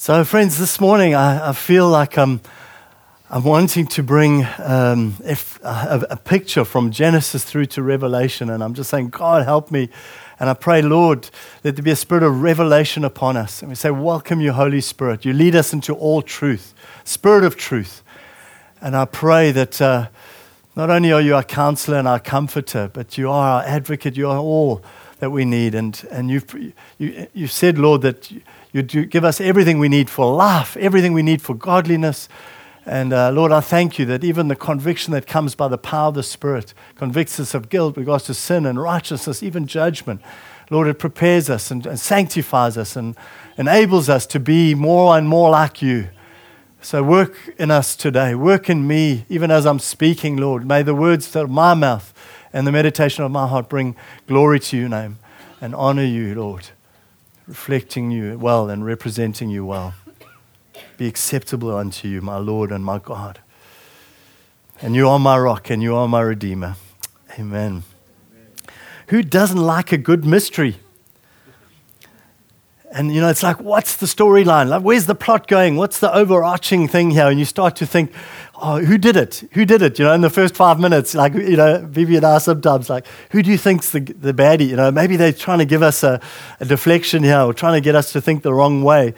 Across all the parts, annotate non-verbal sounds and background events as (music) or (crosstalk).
So, friends, this morning I, I feel like I'm, I'm wanting to bring um, if, a, a picture from Genesis through to Revelation, and I'm just saying, God, help me. And I pray, Lord, that there be a spirit of revelation upon us. And we say, Welcome you, Holy Spirit. You lead us into all truth, Spirit of truth. And I pray that uh, not only are you our counselor and our comforter, but you are our advocate. You are all that we need. And, and you've, you, you said, Lord, that you give us everything we need for life, everything we need for godliness. And uh, Lord, I thank you that even the conviction that comes by the power of the Spirit convicts us of guilt, regards to sin and righteousness, even judgment. Lord, it prepares us and, and sanctifies us and enables us to be more and more like you. So work in us today. Work in me, even as I'm speaking, Lord. May the words of my mouth and the meditation of my heart bring glory to your name and honor you, Lord reflecting you well and representing you well. Be acceptable unto you, my Lord and my God. And you are my rock and you are my redeemer. Amen. Amen. Who doesn't like a good mystery? And you know, it's like, what's the storyline? Like, where's the plot going? What's the overarching thing here? And you start to think, oh, who did it? Who did it? You know, in the first five minutes, like, you know, Vivi and I sometimes, like, who do you think's the, the baddie? You know, maybe they're trying to give us a, a deflection here or trying to get us to think the wrong way.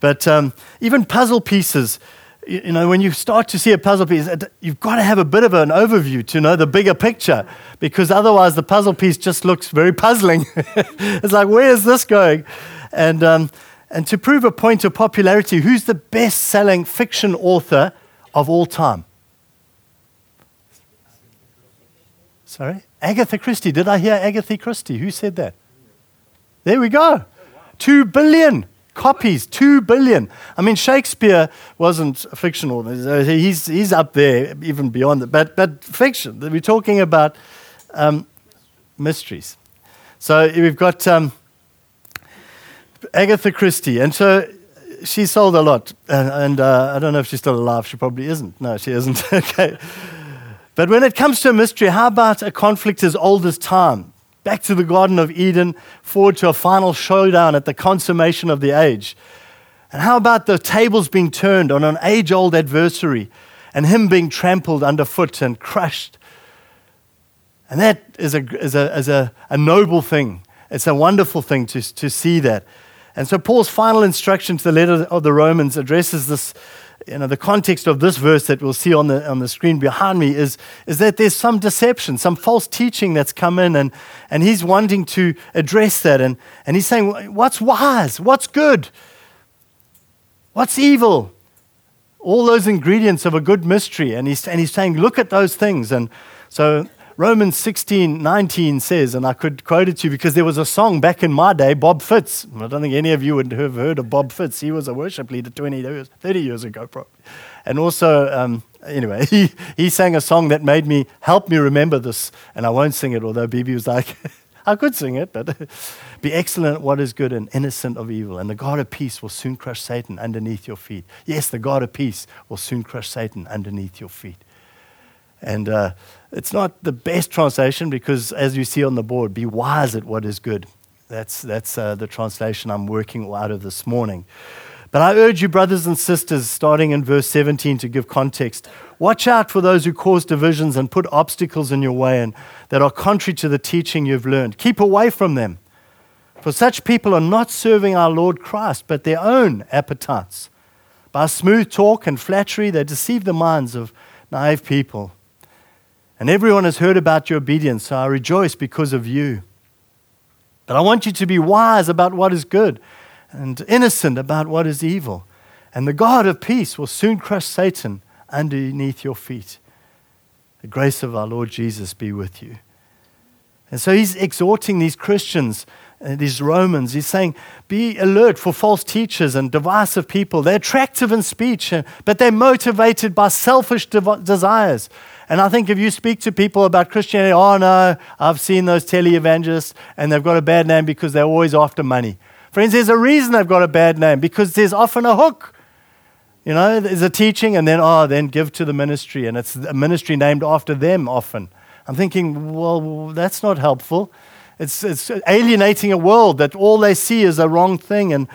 But um, even puzzle pieces, you, you know, when you start to see a puzzle piece, you've got to have a bit of an overview to know the bigger picture because otherwise the puzzle piece just looks very puzzling. (laughs) it's like, where is this going? And, um, and to prove a point of popularity, who's the best selling fiction author of all time? Sorry? Agatha Christie. Did I hear Agatha Christie? Who said that? There we go. Two billion copies. Two billion. I mean, Shakespeare wasn't a fictional. He's, he's up there, even beyond that. But, but fiction. We're talking about um, mysteries. So we've got um, Agatha Christie. And so she sold a lot. And, and uh, I don't know if she's still alive. She probably isn't. No, she isn't. (laughs) okay. But when it comes to a mystery, how about a conflict as old as time? Back to the Garden of Eden, forward to a final showdown at the consummation of the age. And how about the tables being turned on an age old adversary and him being trampled underfoot and crushed? And that is a, is a, is a, a noble thing. It's a wonderful thing to, to see that. And so Paul's final instruction to the letter of the Romans addresses this, you know, the context of this verse that we'll see on the, on the screen behind me is, is that there's some deception, some false teaching that's come in, and, and he's wanting to address that. And, and he's saying, What's wise? What's good? What's evil? All those ingredients of a good mystery. And he's, and he's saying, Look at those things. And so Romans 16, 19 says, and I could quote it to you because there was a song back in my day, Bob Fitts. I don't think any of you would have heard of Bob Fitts. He was a worship leader 20 years, 30 years ago, probably. And also, um, anyway, (laughs) he, he sang a song that made me, help me remember this. And I won't sing it, although Bibi was like, (laughs) I could sing it, but (laughs) be excellent at what is good and innocent of evil. And the God of peace will soon crush Satan underneath your feet. Yes, the God of peace will soon crush Satan underneath your feet. And uh, it's not the best translation because, as you see on the board, be wise at what is good. That's, that's uh, the translation I'm working out of this morning. But I urge you, brothers and sisters, starting in verse 17 to give context, watch out for those who cause divisions and put obstacles in your way and that are contrary to the teaching you've learned. Keep away from them. For such people are not serving our Lord Christ, but their own appetites. By smooth talk and flattery, they deceive the minds of naive people. And everyone has heard about your obedience, so I rejoice because of you. But I want you to be wise about what is good and innocent about what is evil. And the God of peace will soon crush Satan underneath your feet. The grace of our Lord Jesus be with you. And so he's exhorting these Christians, uh, these Romans. He's saying, be alert for false teachers and divisive people. They're attractive in speech, uh, but they're motivated by selfish desires. And I think if you speak to people about Christianity, oh no, I've seen those televangelists and they've got a bad name because they're always after money. Friends, there's a reason they've got a bad name because there's often a hook. You know, there's a teaching and then, oh, then give to the ministry. And it's a ministry named after them often. I'm thinking, well, that's not helpful. It's, it's alienating a world that all they see is a wrong thing. And,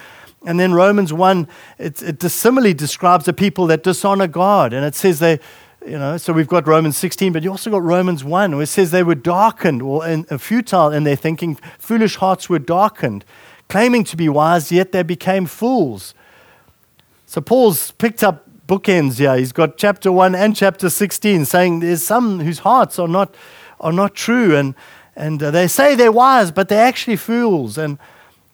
And then Romans 1, it, it similarly describes the people that dishonor God. And it says they, you know, so we've got Romans 16, but you also got Romans 1, where it says they were darkened or in, uh, futile in their thinking. Foolish hearts were darkened, claiming to be wise, yet they became fools. So Paul's picked up bookends here. He's got chapter 1 and chapter 16 saying there's some whose hearts are not, are not true. And, and uh, they say they're wise, but they're actually fools. And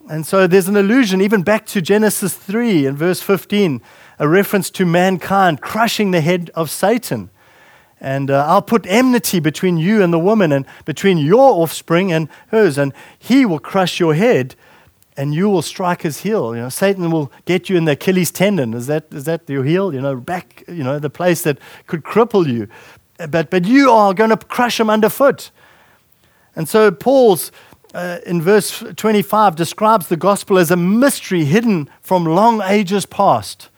and so there's an allusion, even back to Genesis 3 and verse 15, a reference to mankind crushing the head of Satan. And uh, I'll put enmity between you and the woman, and between your offspring and hers, and he will crush your head, and you will strike his heel. You know, Satan will get you in the Achilles tendon. Is that, is that your heel? You know, back, you know, the place that could cripple you. But, but you are going to crush him underfoot. And so Paul's uh, in verse 25 describes the gospel as a mystery hidden from long ages past.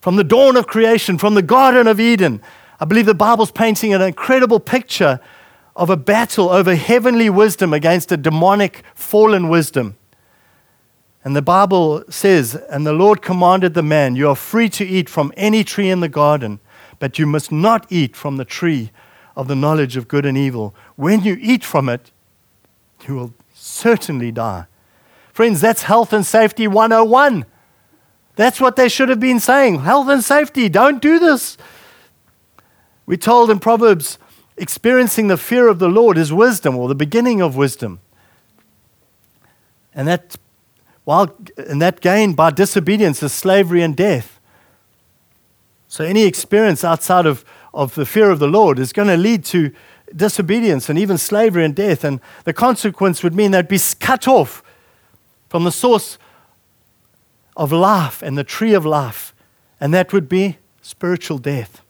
From the dawn of creation, from the Garden of Eden. I believe the Bible's painting an incredible picture of a battle over heavenly wisdom against a demonic fallen wisdom. And the Bible says, And the Lord commanded the man, You are free to eat from any tree in the garden, but you must not eat from the tree of the knowledge of good and evil. When you eat from it, you will certainly die. Friends, that's health and safety 101. That's what they should have been saying. Health and safety, don't do this. We're told in Proverbs, experiencing the fear of the Lord is wisdom, or the beginning of wisdom. And that, while, and that gained by disobedience is slavery and death. So any experience outside of, of the fear of the Lord is going to lead to disobedience and even slavery and death. And the consequence would mean they'd be cut off from the source of life and the tree of life. And that would be spiritual death.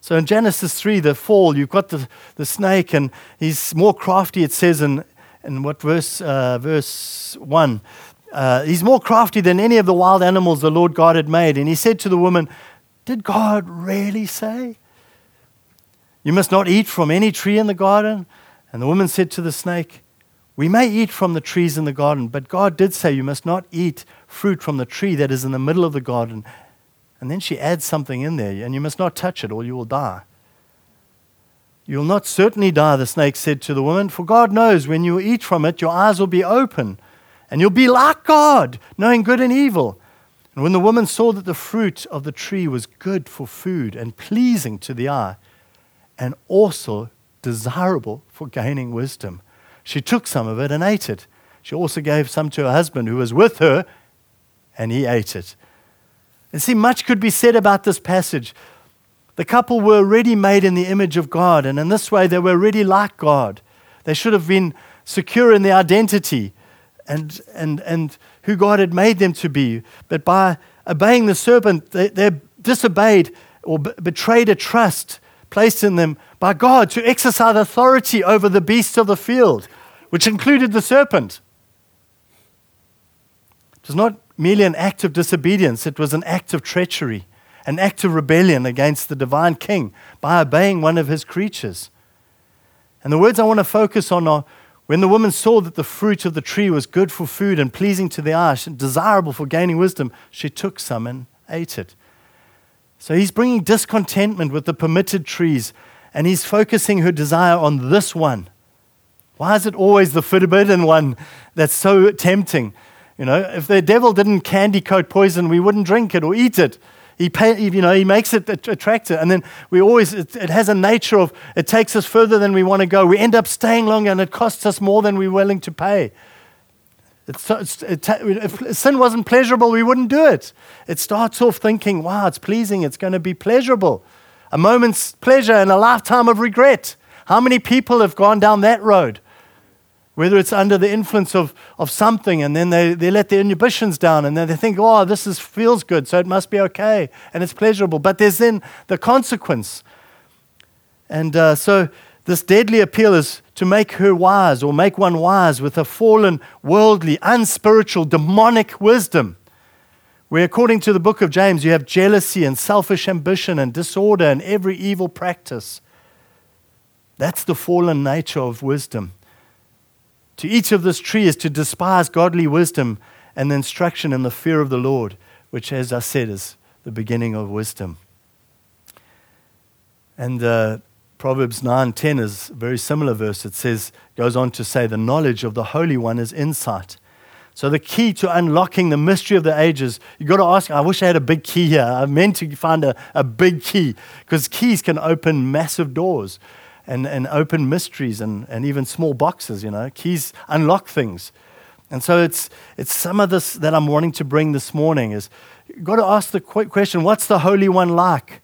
So in Genesis 3, the fall, you've got the, the snake, and he's more crafty, it says in, in what verse, uh, verse 1. Uh, he's more crafty than any of the wild animals the Lord God had made. And he said to the woman, Did God really say? You must not eat from any tree in the garden. And the woman said to the snake, We may eat from the trees in the garden, but God did say you must not eat fruit from the tree that is in the middle of the garden. And then she adds something in there, and you must not touch it, or you will die. You will not certainly die, the snake said to the woman, for God knows when you eat from it, your eyes will be open, and you'll be like God, knowing good and evil. And when the woman saw that the fruit of the tree was good for food and pleasing to the eye, and also desirable for gaining wisdom. She took some of it and ate it. She also gave some to her husband who was with her, and he ate it. And see, much could be said about this passage. The couple were already made in the image of God, and in this way, they were already like God. They should have been secure in their identity and, and, and who God had made them to be. But by obeying the serpent, they, they disobeyed or b- betrayed a trust placed in them by God to exercise authority over the beasts of the field, which included the serpent. It not merely an act of disobedience, it was an act of treachery, an act of rebellion against the divine king by obeying one of his creatures. And the words I want to focus on are when the woman saw that the fruit of the tree was good for food and pleasing to the eye, and desirable for gaining wisdom, she took some and ate it. So he's bringing discontentment with the permitted trees, and he's focusing her desire on this one. Why is it always the forbidden one that's so tempting? You know, if the devil didn't candy coat poison, we wouldn't drink it or eat it. He, pay, you know, he makes it attractive. And then we always, it, it, has a nature of, it takes us further than we want to go. We end up staying longer and it costs us more than we're willing to pay. It's, it's, it, if sin wasn't pleasurable, we wouldn't do it. It starts off thinking, wow, it's pleasing, it's going to be pleasurable. A moment's pleasure and a lifetime of regret. How many people have gone down that road? Whether it's under the influence of, of something and then they, they let their inhibitions down and then they think, oh, this is, feels good, so it must be okay and it's pleasurable. But there's then the consequence. And uh, so this deadly appeal is to make her wise or make one wise with a fallen, worldly, unspiritual, demonic wisdom. Where, according to the book of James, you have jealousy and selfish ambition and disorder and every evil practice. That's the fallen nature of wisdom. To each of this tree is to despise godly wisdom and the instruction in the fear of the Lord, which, as I said, is the beginning of wisdom. And uh, Proverbs 9:10 is a very similar verse. It says, goes on to say, the knowledge of the Holy One is insight. So the key to unlocking the mystery of the ages, you've got to ask, I wish I had a big key here. I meant to find a, a big key, because keys can open massive doors and, and open mysteries and, and even small boxes, you know. Keys unlock things. And so it's, it's some of this that I'm wanting to bring this morning is you've got to ask the question, what's the Holy One like?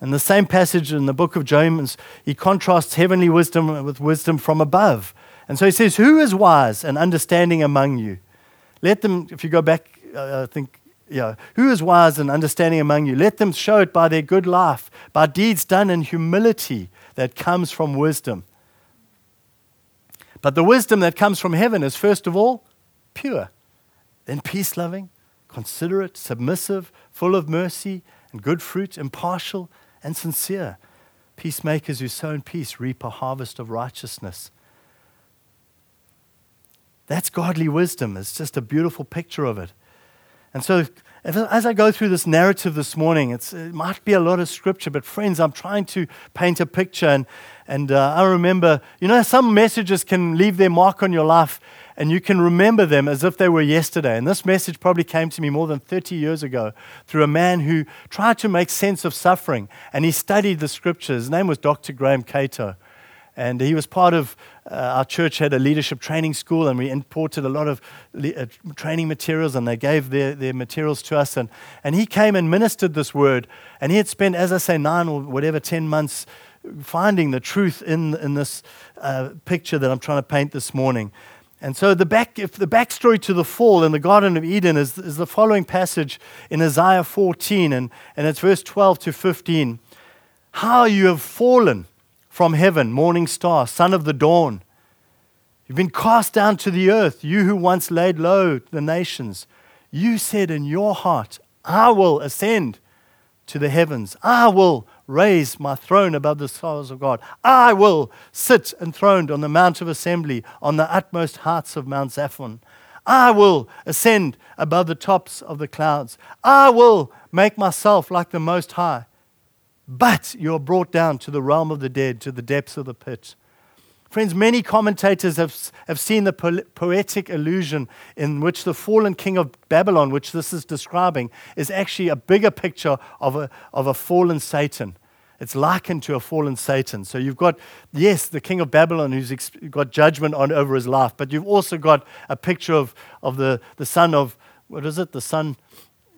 In the same passage in the book of James, he contrasts heavenly wisdom with wisdom from above. And so he says, Who is wise and understanding among you? Let them, if you go back, uh, I think, yeah, who is wise and understanding among you? Let them show it by their good life, by deeds done in humility that comes from wisdom. But the wisdom that comes from heaven is, first of all, pure, then peace loving, considerate, submissive, full of mercy and good fruit, impartial and sincere. Peacemakers who sow in peace reap a harvest of righteousness. That's godly wisdom. It's just a beautiful picture of it. And so, as I go through this narrative this morning, it might be a lot of scripture, but friends, I'm trying to paint a picture. And, and uh, I remember, you know, some messages can leave their mark on your life and you can remember them as if they were yesterday. And this message probably came to me more than 30 years ago through a man who tried to make sense of suffering and he studied the scriptures. His name was Dr. Graham Cato. And he was part of uh, our church had a leadership training school, and we imported a lot of le- uh, training materials, and they gave their, their materials to us. And, and he came and ministered this word, and he had spent, as I say, nine or whatever, ten months finding the truth in, in this uh, picture that I'm trying to paint this morning. And so the back, if the backstory to the fall in the Garden of Eden is, is the following passage in Isaiah 14, and, and it's verse 12 to 15. How you have fallen from heaven, morning star, son of the dawn. You've been cast down to the earth, you who once laid low the nations. You said in your heart, I will ascend to the heavens. I will raise my throne above the stars of God. I will sit enthroned on the Mount of Assembly on the utmost heights of Mount Zaphon. I will ascend above the tops of the clouds. I will make myself like the Most High. But you are brought down to the realm of the dead, to the depths of the pit. Friends, many commentators have, have seen the po- poetic illusion in which the fallen king of Babylon, which this is describing, is actually a bigger picture of a, of a fallen Satan. It's likened to a fallen Satan. So you've got, yes, the king of Babylon who's ex- got judgment on over his life, but you've also got a picture of, of the, the son of, what is it? The son,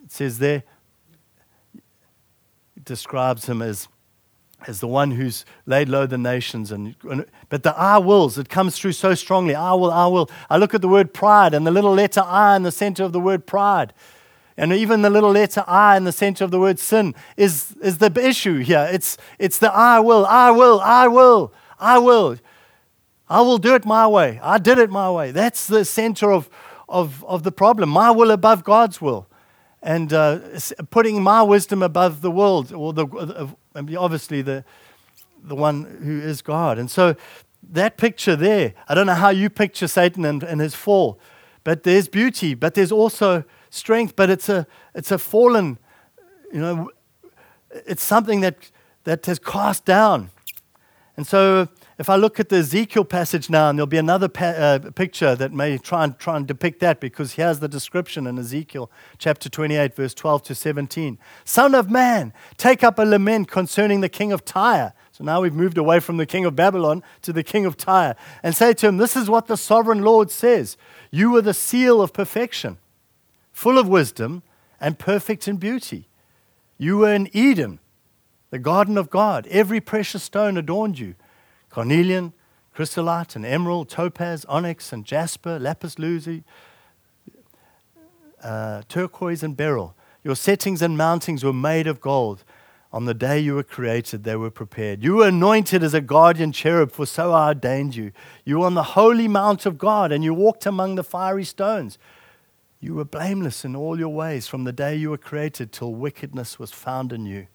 it says there, describes him as as the one who's laid low the nations. And, but the I wills, it comes through so strongly. I will, I will. I look at the word pride and the little letter I in the center of the word pride. And even the little letter I in the center of the word sin is, is the issue here. It's, it's the I will, I will, I will, I will. I will do it my way. I did it my way. That's the center of, of, of the problem. My will above God's will. And uh, putting my wisdom above the world, or the, uh, obviously the, the one who is God. And so that picture there, I don't know how you picture Satan and, and his fall, but there's beauty, but there's also strength, but it's a, it's a fallen, you know, it's something that, that has cast down. And so if I look at the Ezekiel passage now, and there'll be another pa- uh, picture that may try and, try and depict that, because here's the description in Ezekiel chapter 28, verse 12 to 17. Son of man, take up a lament concerning the king of Tyre. So now we've moved away from the king of Babylon to the king of Tyre, and say to him, This is what the sovereign Lord says You were the seal of perfection, full of wisdom, and perfect in beauty. You were in Eden, the garden of God. Every precious stone adorned you carnelian, chrysolite, and emerald, topaz, onyx, and jasper, lapis lazuli, uh, turquoise, and beryl. Your settings and mountings were made of gold. On the day you were created, they were prepared. You were anointed as a guardian cherub, for so I ordained you. You were on the holy mount of God, and you walked among the fiery stones. You were blameless in all your ways from the day you were created till wickedness was found in you.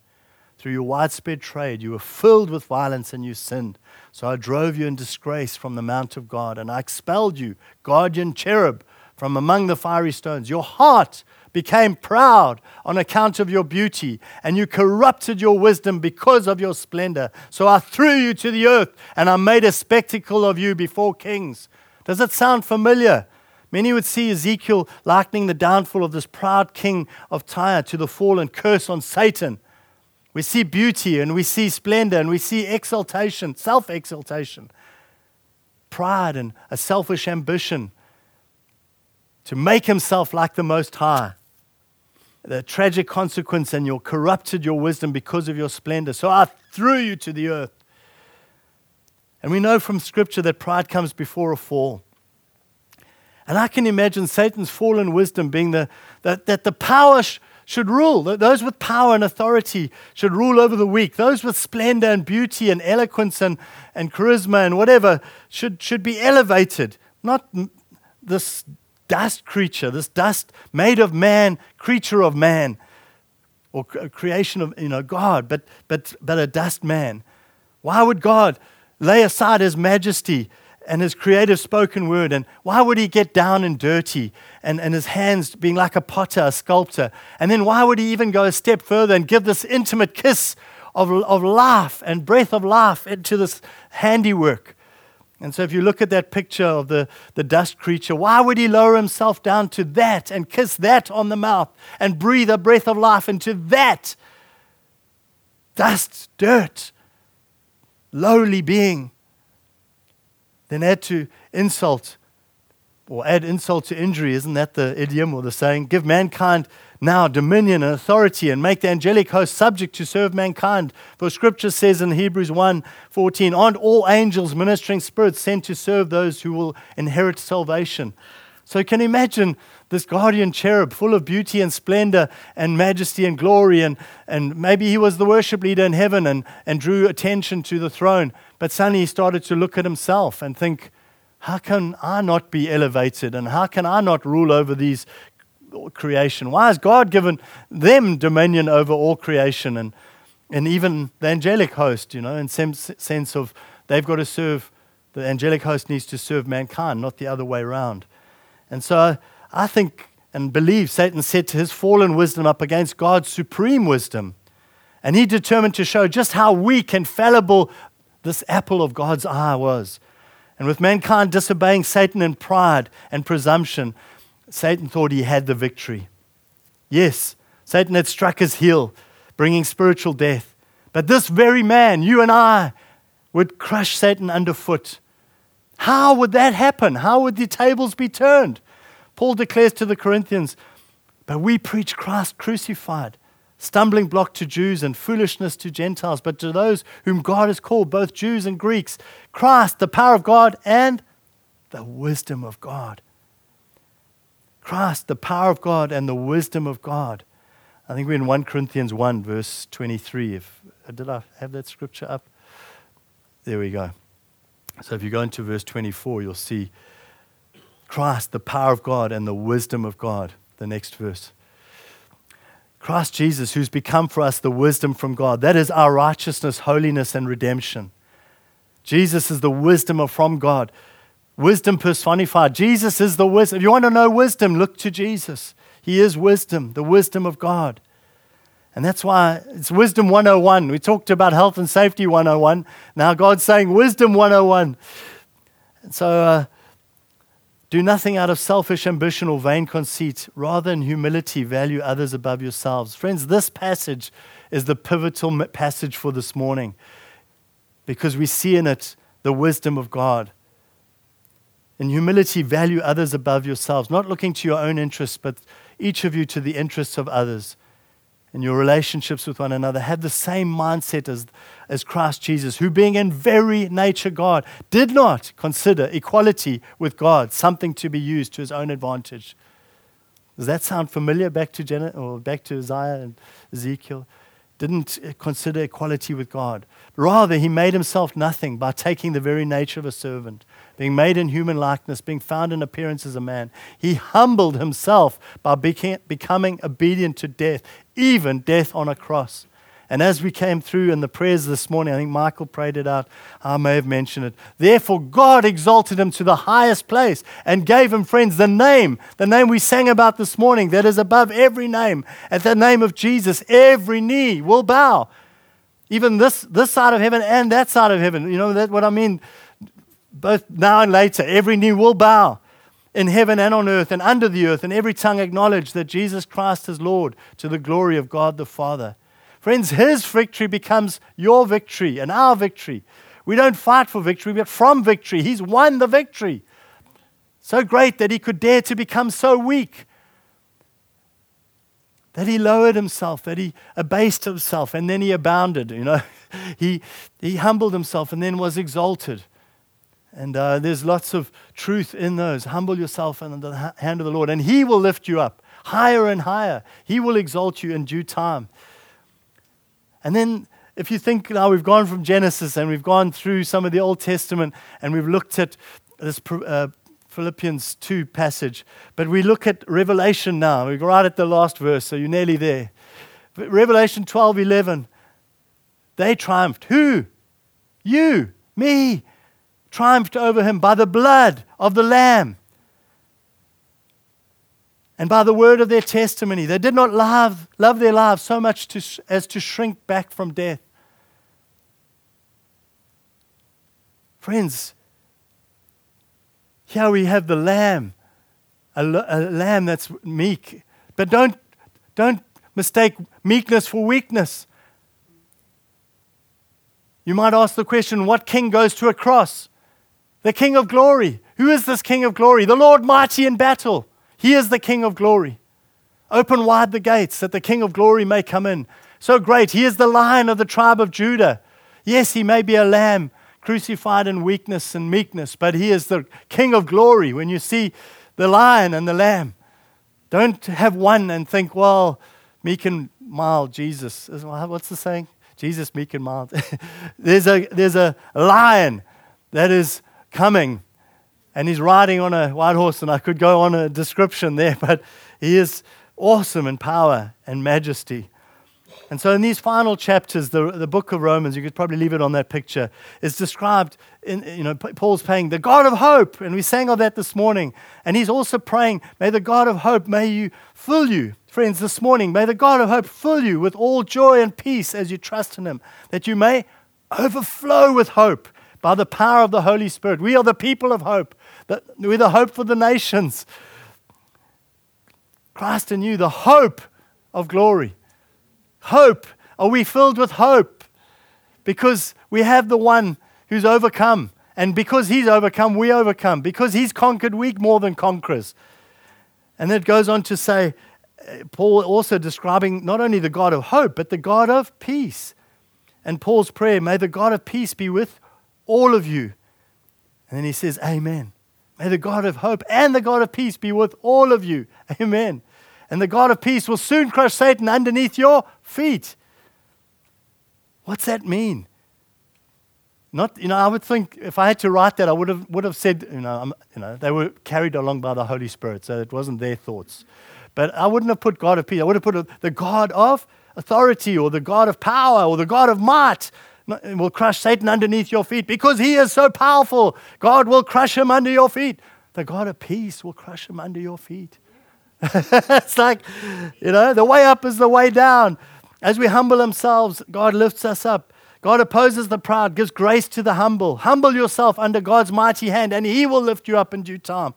Through your widespread trade, you were filled with violence and you sinned. So I drove you in disgrace from the mount of God, and I expelled you, guardian cherub, from among the fiery stones. Your heart became proud on account of your beauty, and you corrupted your wisdom because of your splendor. So I threw you to the earth, and I made a spectacle of you before kings. Does it sound familiar? Many would see Ezekiel likening the downfall of this proud king of Tyre to the fall and curse on Satan. We see beauty and we see splendor and we see exaltation, self exaltation, pride and a selfish ambition to make himself like the Most High. The tragic consequence, and you're corrupted your wisdom because of your splendor. So I threw you to the earth. And we know from Scripture that pride comes before a fall. And I can imagine Satan's fallen wisdom being the, that, that the power sh- should rule. Those with power and authority should rule over the weak. Those with splendor and beauty and eloquence and, and charisma and whatever should, should be elevated. Not this dust creature, this dust made of man, creature of man, or creation of you know, God, but, but, but a dust man. Why would God lay aside his majesty and his creative spoken word. And why would he get down and dirty and, and his hands being like a potter, a sculptor? And then why would he even go a step further and give this intimate kiss of, of life and breath of life into this handiwork? And so, if you look at that picture of the, the dust creature, why would he lower himself down to that and kiss that on the mouth and breathe a breath of life into that dust, dirt, lowly being? Then add to insult or add insult to injury. Isn't that the idiom or the saying? Give mankind now dominion and authority and make the angelic host subject to serve mankind. For scripture says in Hebrews 1 14, aren't all angels ministering spirits sent to serve those who will inherit salvation? So can you can imagine this guardian cherub full of beauty and splendor and majesty and glory. And, and maybe he was the worship leader in heaven and, and drew attention to the throne. But suddenly he started to look at himself and think, how can I not be elevated? And how can I not rule over these creation? Why has God given them dominion over all creation and, and even the angelic host, you know, in some sense of they've got to serve, the angelic host needs to serve mankind, not the other way around. And so I think and believe Satan set his fallen wisdom up against God's supreme wisdom. And he determined to show just how weak and fallible this apple of God's eye was. And with mankind disobeying Satan in pride and presumption, Satan thought he had the victory. Yes, Satan had struck his heel, bringing spiritual death. But this very man, you and I, would crush Satan underfoot. How would that happen? How would the tables be turned? Paul declares to the Corinthians, But we preach Christ crucified stumbling block to Jews and foolishness to Gentiles, but to those whom God has called, both Jews and Greeks, Christ, the power of God and the wisdom of God. Christ, the power of God and the wisdom of God. I think we're in 1 Corinthians 1, verse 23. If, uh, did I have that scripture up? There we go. So if you go into verse 24, you'll see Christ, the power of God and the wisdom of God. The next verse. Christ Jesus, who's become for us the wisdom from God. That is our righteousness, holiness, and redemption. Jesus is the wisdom of, from God. Wisdom personified. Jesus is the wisdom. If you want to know wisdom, look to Jesus. He is wisdom, the wisdom of God. And that's why it's Wisdom 101. We talked about Health and Safety 101. Now God's saying Wisdom 101. And so, uh, do nothing out of selfish ambition or vain conceit. Rather, in humility, value others above yourselves. Friends, this passage is the pivotal passage for this morning because we see in it the wisdom of God. In humility, value others above yourselves, not looking to your own interests, but each of you to the interests of others in your relationships with one another, have the same mindset as, as Christ Jesus, who, being in very nature God, did not consider equality with God something to be used to his own advantage. Does that sound familiar back to, Janet, or back to Isaiah and Ezekiel? Didn't consider equality with God. Rather, he made himself nothing by taking the very nature of a servant being made in human likeness, being found in appearance as a man. He humbled himself by becoming obedient to death, even death on a cross. And as we came through in the prayers this morning, I think Michael prayed it out. I may have mentioned it. Therefore, God exalted him to the highest place and gave him, friends, the name, the name we sang about this morning that is above every name. At the name of Jesus, every knee will bow. Even this, this side of heaven and that side of heaven. You know that what I mean? Both now and later, every knee will bow in heaven and on earth and under the earth, and every tongue acknowledge that Jesus Christ is Lord to the glory of God the Father. Friends, his victory becomes your victory and our victory. We don't fight for victory, but from victory. He's won the victory. So great that he could dare to become so weak. That he lowered himself, that he abased himself, and then he abounded. You know, (laughs) he, he humbled himself and then was exalted. And uh, there's lots of truth in those. Humble yourself under the hand of the Lord, and He will lift you up higher and higher. He will exalt you in due time. And then, if you think now we've gone from Genesis and we've gone through some of the Old Testament and we've looked at this uh, Philippians 2 passage, but we look at Revelation now. We're right at the last verse, so you're nearly there. Revelation 12 11. They triumphed. Who? You, me, triumphed over him by the blood of the Lamb and by the word of their testimony. They did not love, love their lives so much to, as to shrink back from death. Friends, here we have the lamb, a, a lamb that's meek. But don't, don't mistake meekness for weakness. You might ask the question what king goes to a cross? The King of glory. Who is this King of glory? The Lord mighty in battle. He is the King of glory. Open wide the gates that the King of glory may come in. So great. He is the lion of the tribe of Judah. Yes, he may be a lamb crucified in weakness and meekness, but he is the King of glory. When you see the lion and the lamb, don't have one and think, well, meek and mild Jesus. What's the saying? Jesus, meek and mild. (laughs) there's, a, there's a lion that is coming and he's riding on a white horse, and I could go on a description there, (laughs) but he is awesome in power and majesty. And so, in these final chapters, the, the book of Romans, you could probably leave it on that picture, is described in, you know, Paul's praying, the God of hope. And we sang of that this morning. And he's also praying, may the God of hope, may you fill you, friends, this morning, may the God of hope fill you with all joy and peace as you trust in him, that you may overflow with hope by the power of the Holy Spirit. We are the people of hope. We're the hope for the nations. Christ in you, the hope of glory. Hope. Are we filled with hope? Because we have the one who's overcome. And because he's overcome, we overcome. Because he's conquered, we more than conquerors. And then it goes on to say, uh, Paul also describing not only the God of hope, but the God of peace. And Paul's prayer, may the God of peace be with all of you. And then he says, Amen. May the God of hope and the God of peace be with all of you. Amen. And the God of peace will soon crush Satan underneath your feet. What's that mean? Not, you know, I would think if I had to write that, I would have, would have said, you know, I'm, you know, they were carried along by the Holy Spirit, so it wasn't their thoughts. But I wouldn't have put God of peace. I would have put the God of authority or the God of power or the God of might Uh, will crush Satan underneath your feet because he is so powerful. God will crush him under your feet. The God of peace will crush him under your feet. (laughs) it's like, you know, the way up is the way down. As we humble ourselves, God lifts us up. God opposes the proud, gives grace to the humble. Humble yourself under God's mighty hand, and He will lift you up in due time.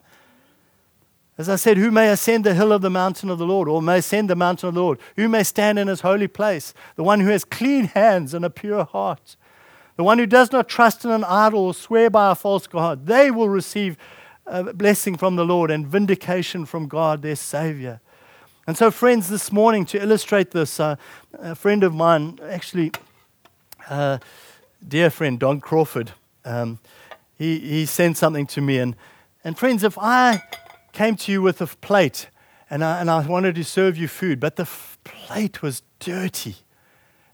As I said, who may ascend the hill of the mountain of the Lord, or may ascend the mountain of the Lord? Who may stand in his holy place? The one who has clean hands and a pure heart. The one who does not trust in an idol or swear by a false God. They will receive a blessing from the Lord and vindication from God, their Savior. And so, friends, this morning, to illustrate this, uh, a friend of mine, actually, uh, dear friend Don Crawford, um, he, he sent something to me. And, and friends, if I came to you with a plate and I, and I wanted to serve you food, but the f- plate was dirty.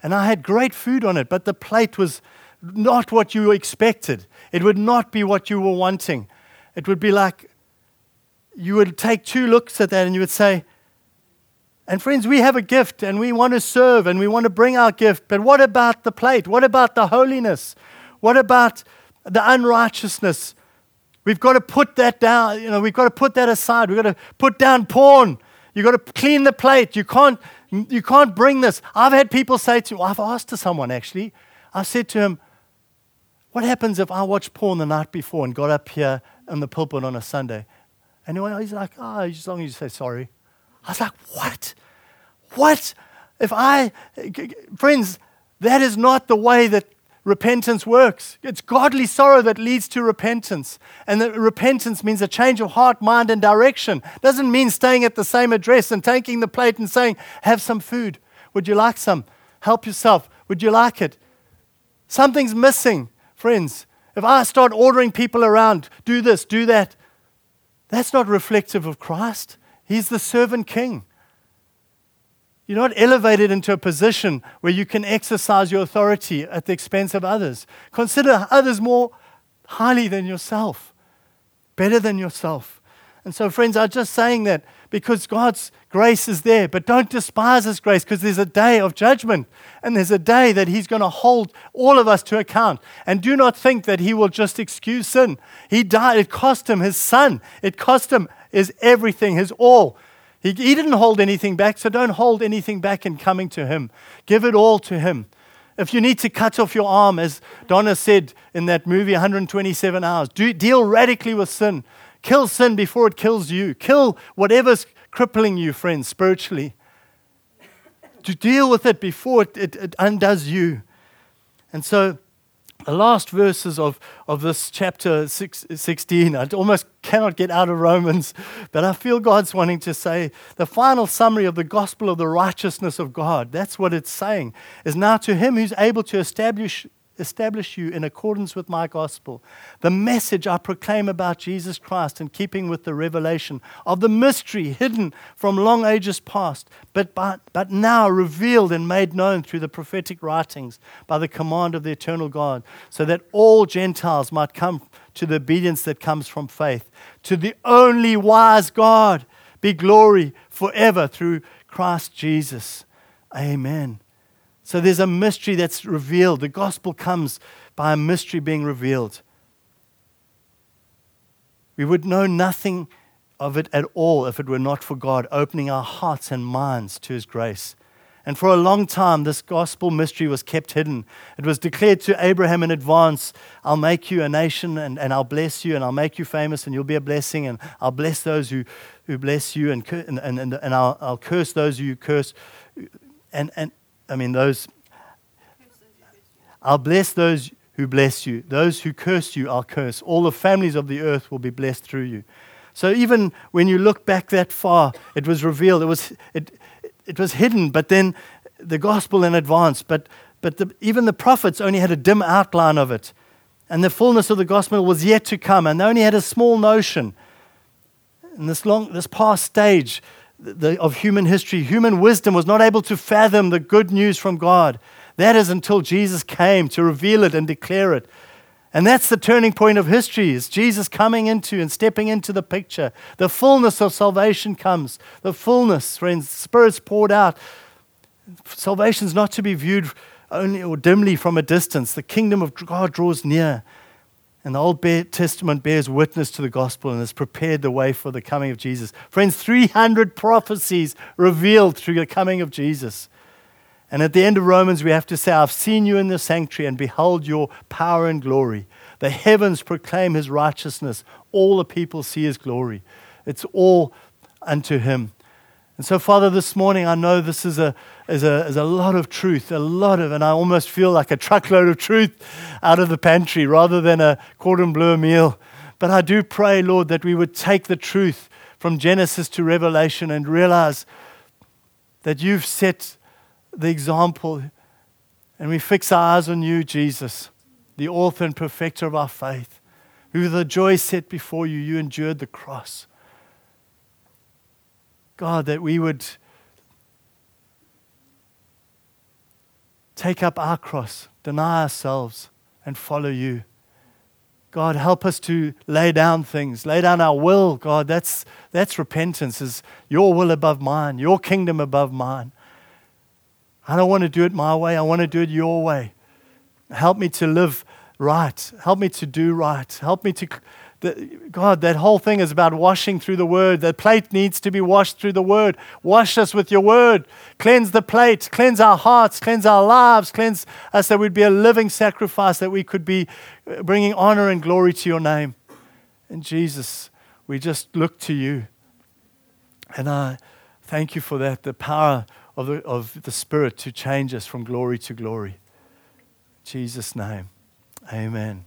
And I had great food on it, but the plate was not what you expected. It would not be what you were wanting. It would be like you would take two looks at that and you would say, And friends, we have a gift and we want to serve and we want to bring our gift. But what about the plate? What about the holiness? What about the unrighteousness? We've got to put that down. You know, we've got to put that aside. We've got to put down porn. You've got to clean the plate. You can't, you can't bring this. I've had people say to me, I've asked to someone actually, I've said to him, What happens if I watched porn the night before and got up here in the pulpit on a Sunday? And he's like, Oh, as long as you say sorry. I was like, What? What? If I, friends, that is not the way that repentance works. It's godly sorrow that leads to repentance. And that repentance means a change of heart, mind, and direction. Doesn't mean staying at the same address and taking the plate and saying, Have some food. Would you like some? Help yourself. Would you like it? Something's missing, friends. If I start ordering people around, do this, do that, that's not reflective of Christ. He's the servant king. You're not elevated into a position where you can exercise your authority at the expense of others. Consider others more highly than yourself, better than yourself. And so, friends, I'm just saying that because God's grace is there, but don't despise His grace because there's a day of judgment and there's a day that He's going to hold all of us to account. And do not think that He will just excuse sin. He died, it cost Him His Son, it cost Him His everything, His all he, he didn't hold anything back, so don't hold anything back in coming to Him. Give it all to Him. If you need to cut off your arm, as Donna said in that movie, 127 Hours, do, deal radically with sin. Kill sin before it kills you. Kill whatever's crippling you, friends, spiritually. To deal with it before it, it, it undoes you. And so, the last verses of, of this chapter six, 16, I almost cannot get out of Romans, but I feel God's wanting to say the final summary of the gospel of the righteousness of God. That's what it's saying, is now to him who's able to establish establish you in accordance with my gospel. The message I proclaim about Jesus Christ in keeping with the revelation of the mystery hidden from long ages past, but, but, but now revealed and made known through the prophetic writings by the command of the eternal God, so that all Gentiles might come to the obedience that comes from faith. To the only wise God be glory forever through Christ Jesus. Amen. So there's a mystery that's revealed. The gospel comes by a mystery being revealed. We would know nothing of it at all if it were not for God opening our hearts and minds to His grace. And for a long time, this gospel mystery was kept hidden. It was declared to Abraham in advance I'll make you a nation, and, and I'll bless you, and I'll make you famous, and you'll be a blessing, and I'll bless those who, who bless you, and, and, and, and I'll, I'll curse those who you curse. And, and, I mean, those. I'll bless those who bless you. Those who curse you, I'll curse. All the families of the earth will be blessed through you. So even when you look back that far, it was revealed. It was, it, it was hidden, but then the gospel in advance. But, but the, even the prophets only had a dim outline of it. And the fullness of the gospel was yet to come. And they only had a small notion. In this, long, this past stage, the, of human history, human wisdom was not able to fathom the good news from God. That is until Jesus came to reveal it and declare it. And that's the turning point of history is Jesus coming into and stepping into the picture. The fullness of salvation comes. The fullness, friends, Spirit's poured out. Salvation is not to be viewed only or dimly from a distance. The kingdom of God draws near. And the Old Testament bears witness to the gospel and has prepared the way for the coming of Jesus. Friends, 300 prophecies revealed through the coming of Jesus. And at the end of Romans, we have to say, I've seen you in the sanctuary and behold your power and glory. The heavens proclaim his righteousness. All the people see his glory. It's all unto him. And so, Father, this morning, I know this is a, is, a, is a lot of truth, a lot of, and I almost feel like a truckload of truth out of the pantry rather than a cordon bleu meal. But I do pray, Lord, that we would take the truth from Genesis to Revelation and realize that you've set the example and we fix our eyes on you, Jesus, the author and perfecter of our faith, who the joy set before you, you endured the cross. God, that we would take up our cross, deny ourselves, and follow you. God, help us to lay down things, lay down our will. God, that's, that's repentance, is your will above mine, your kingdom above mine. I don't want to do it my way, I want to do it your way. Help me to live right. Help me to do right. Help me to. God, that whole thing is about washing through the word. The plate needs to be washed through the word. Wash us with your word. Cleanse the plate. Cleanse our hearts. Cleanse our lives. Cleanse us that we'd be a living sacrifice, that we could be uh, bringing honor and glory to your name. And Jesus, we just look to you. And I thank you for that, the power of the, of the Spirit to change us from glory to glory. In Jesus' name. Amen.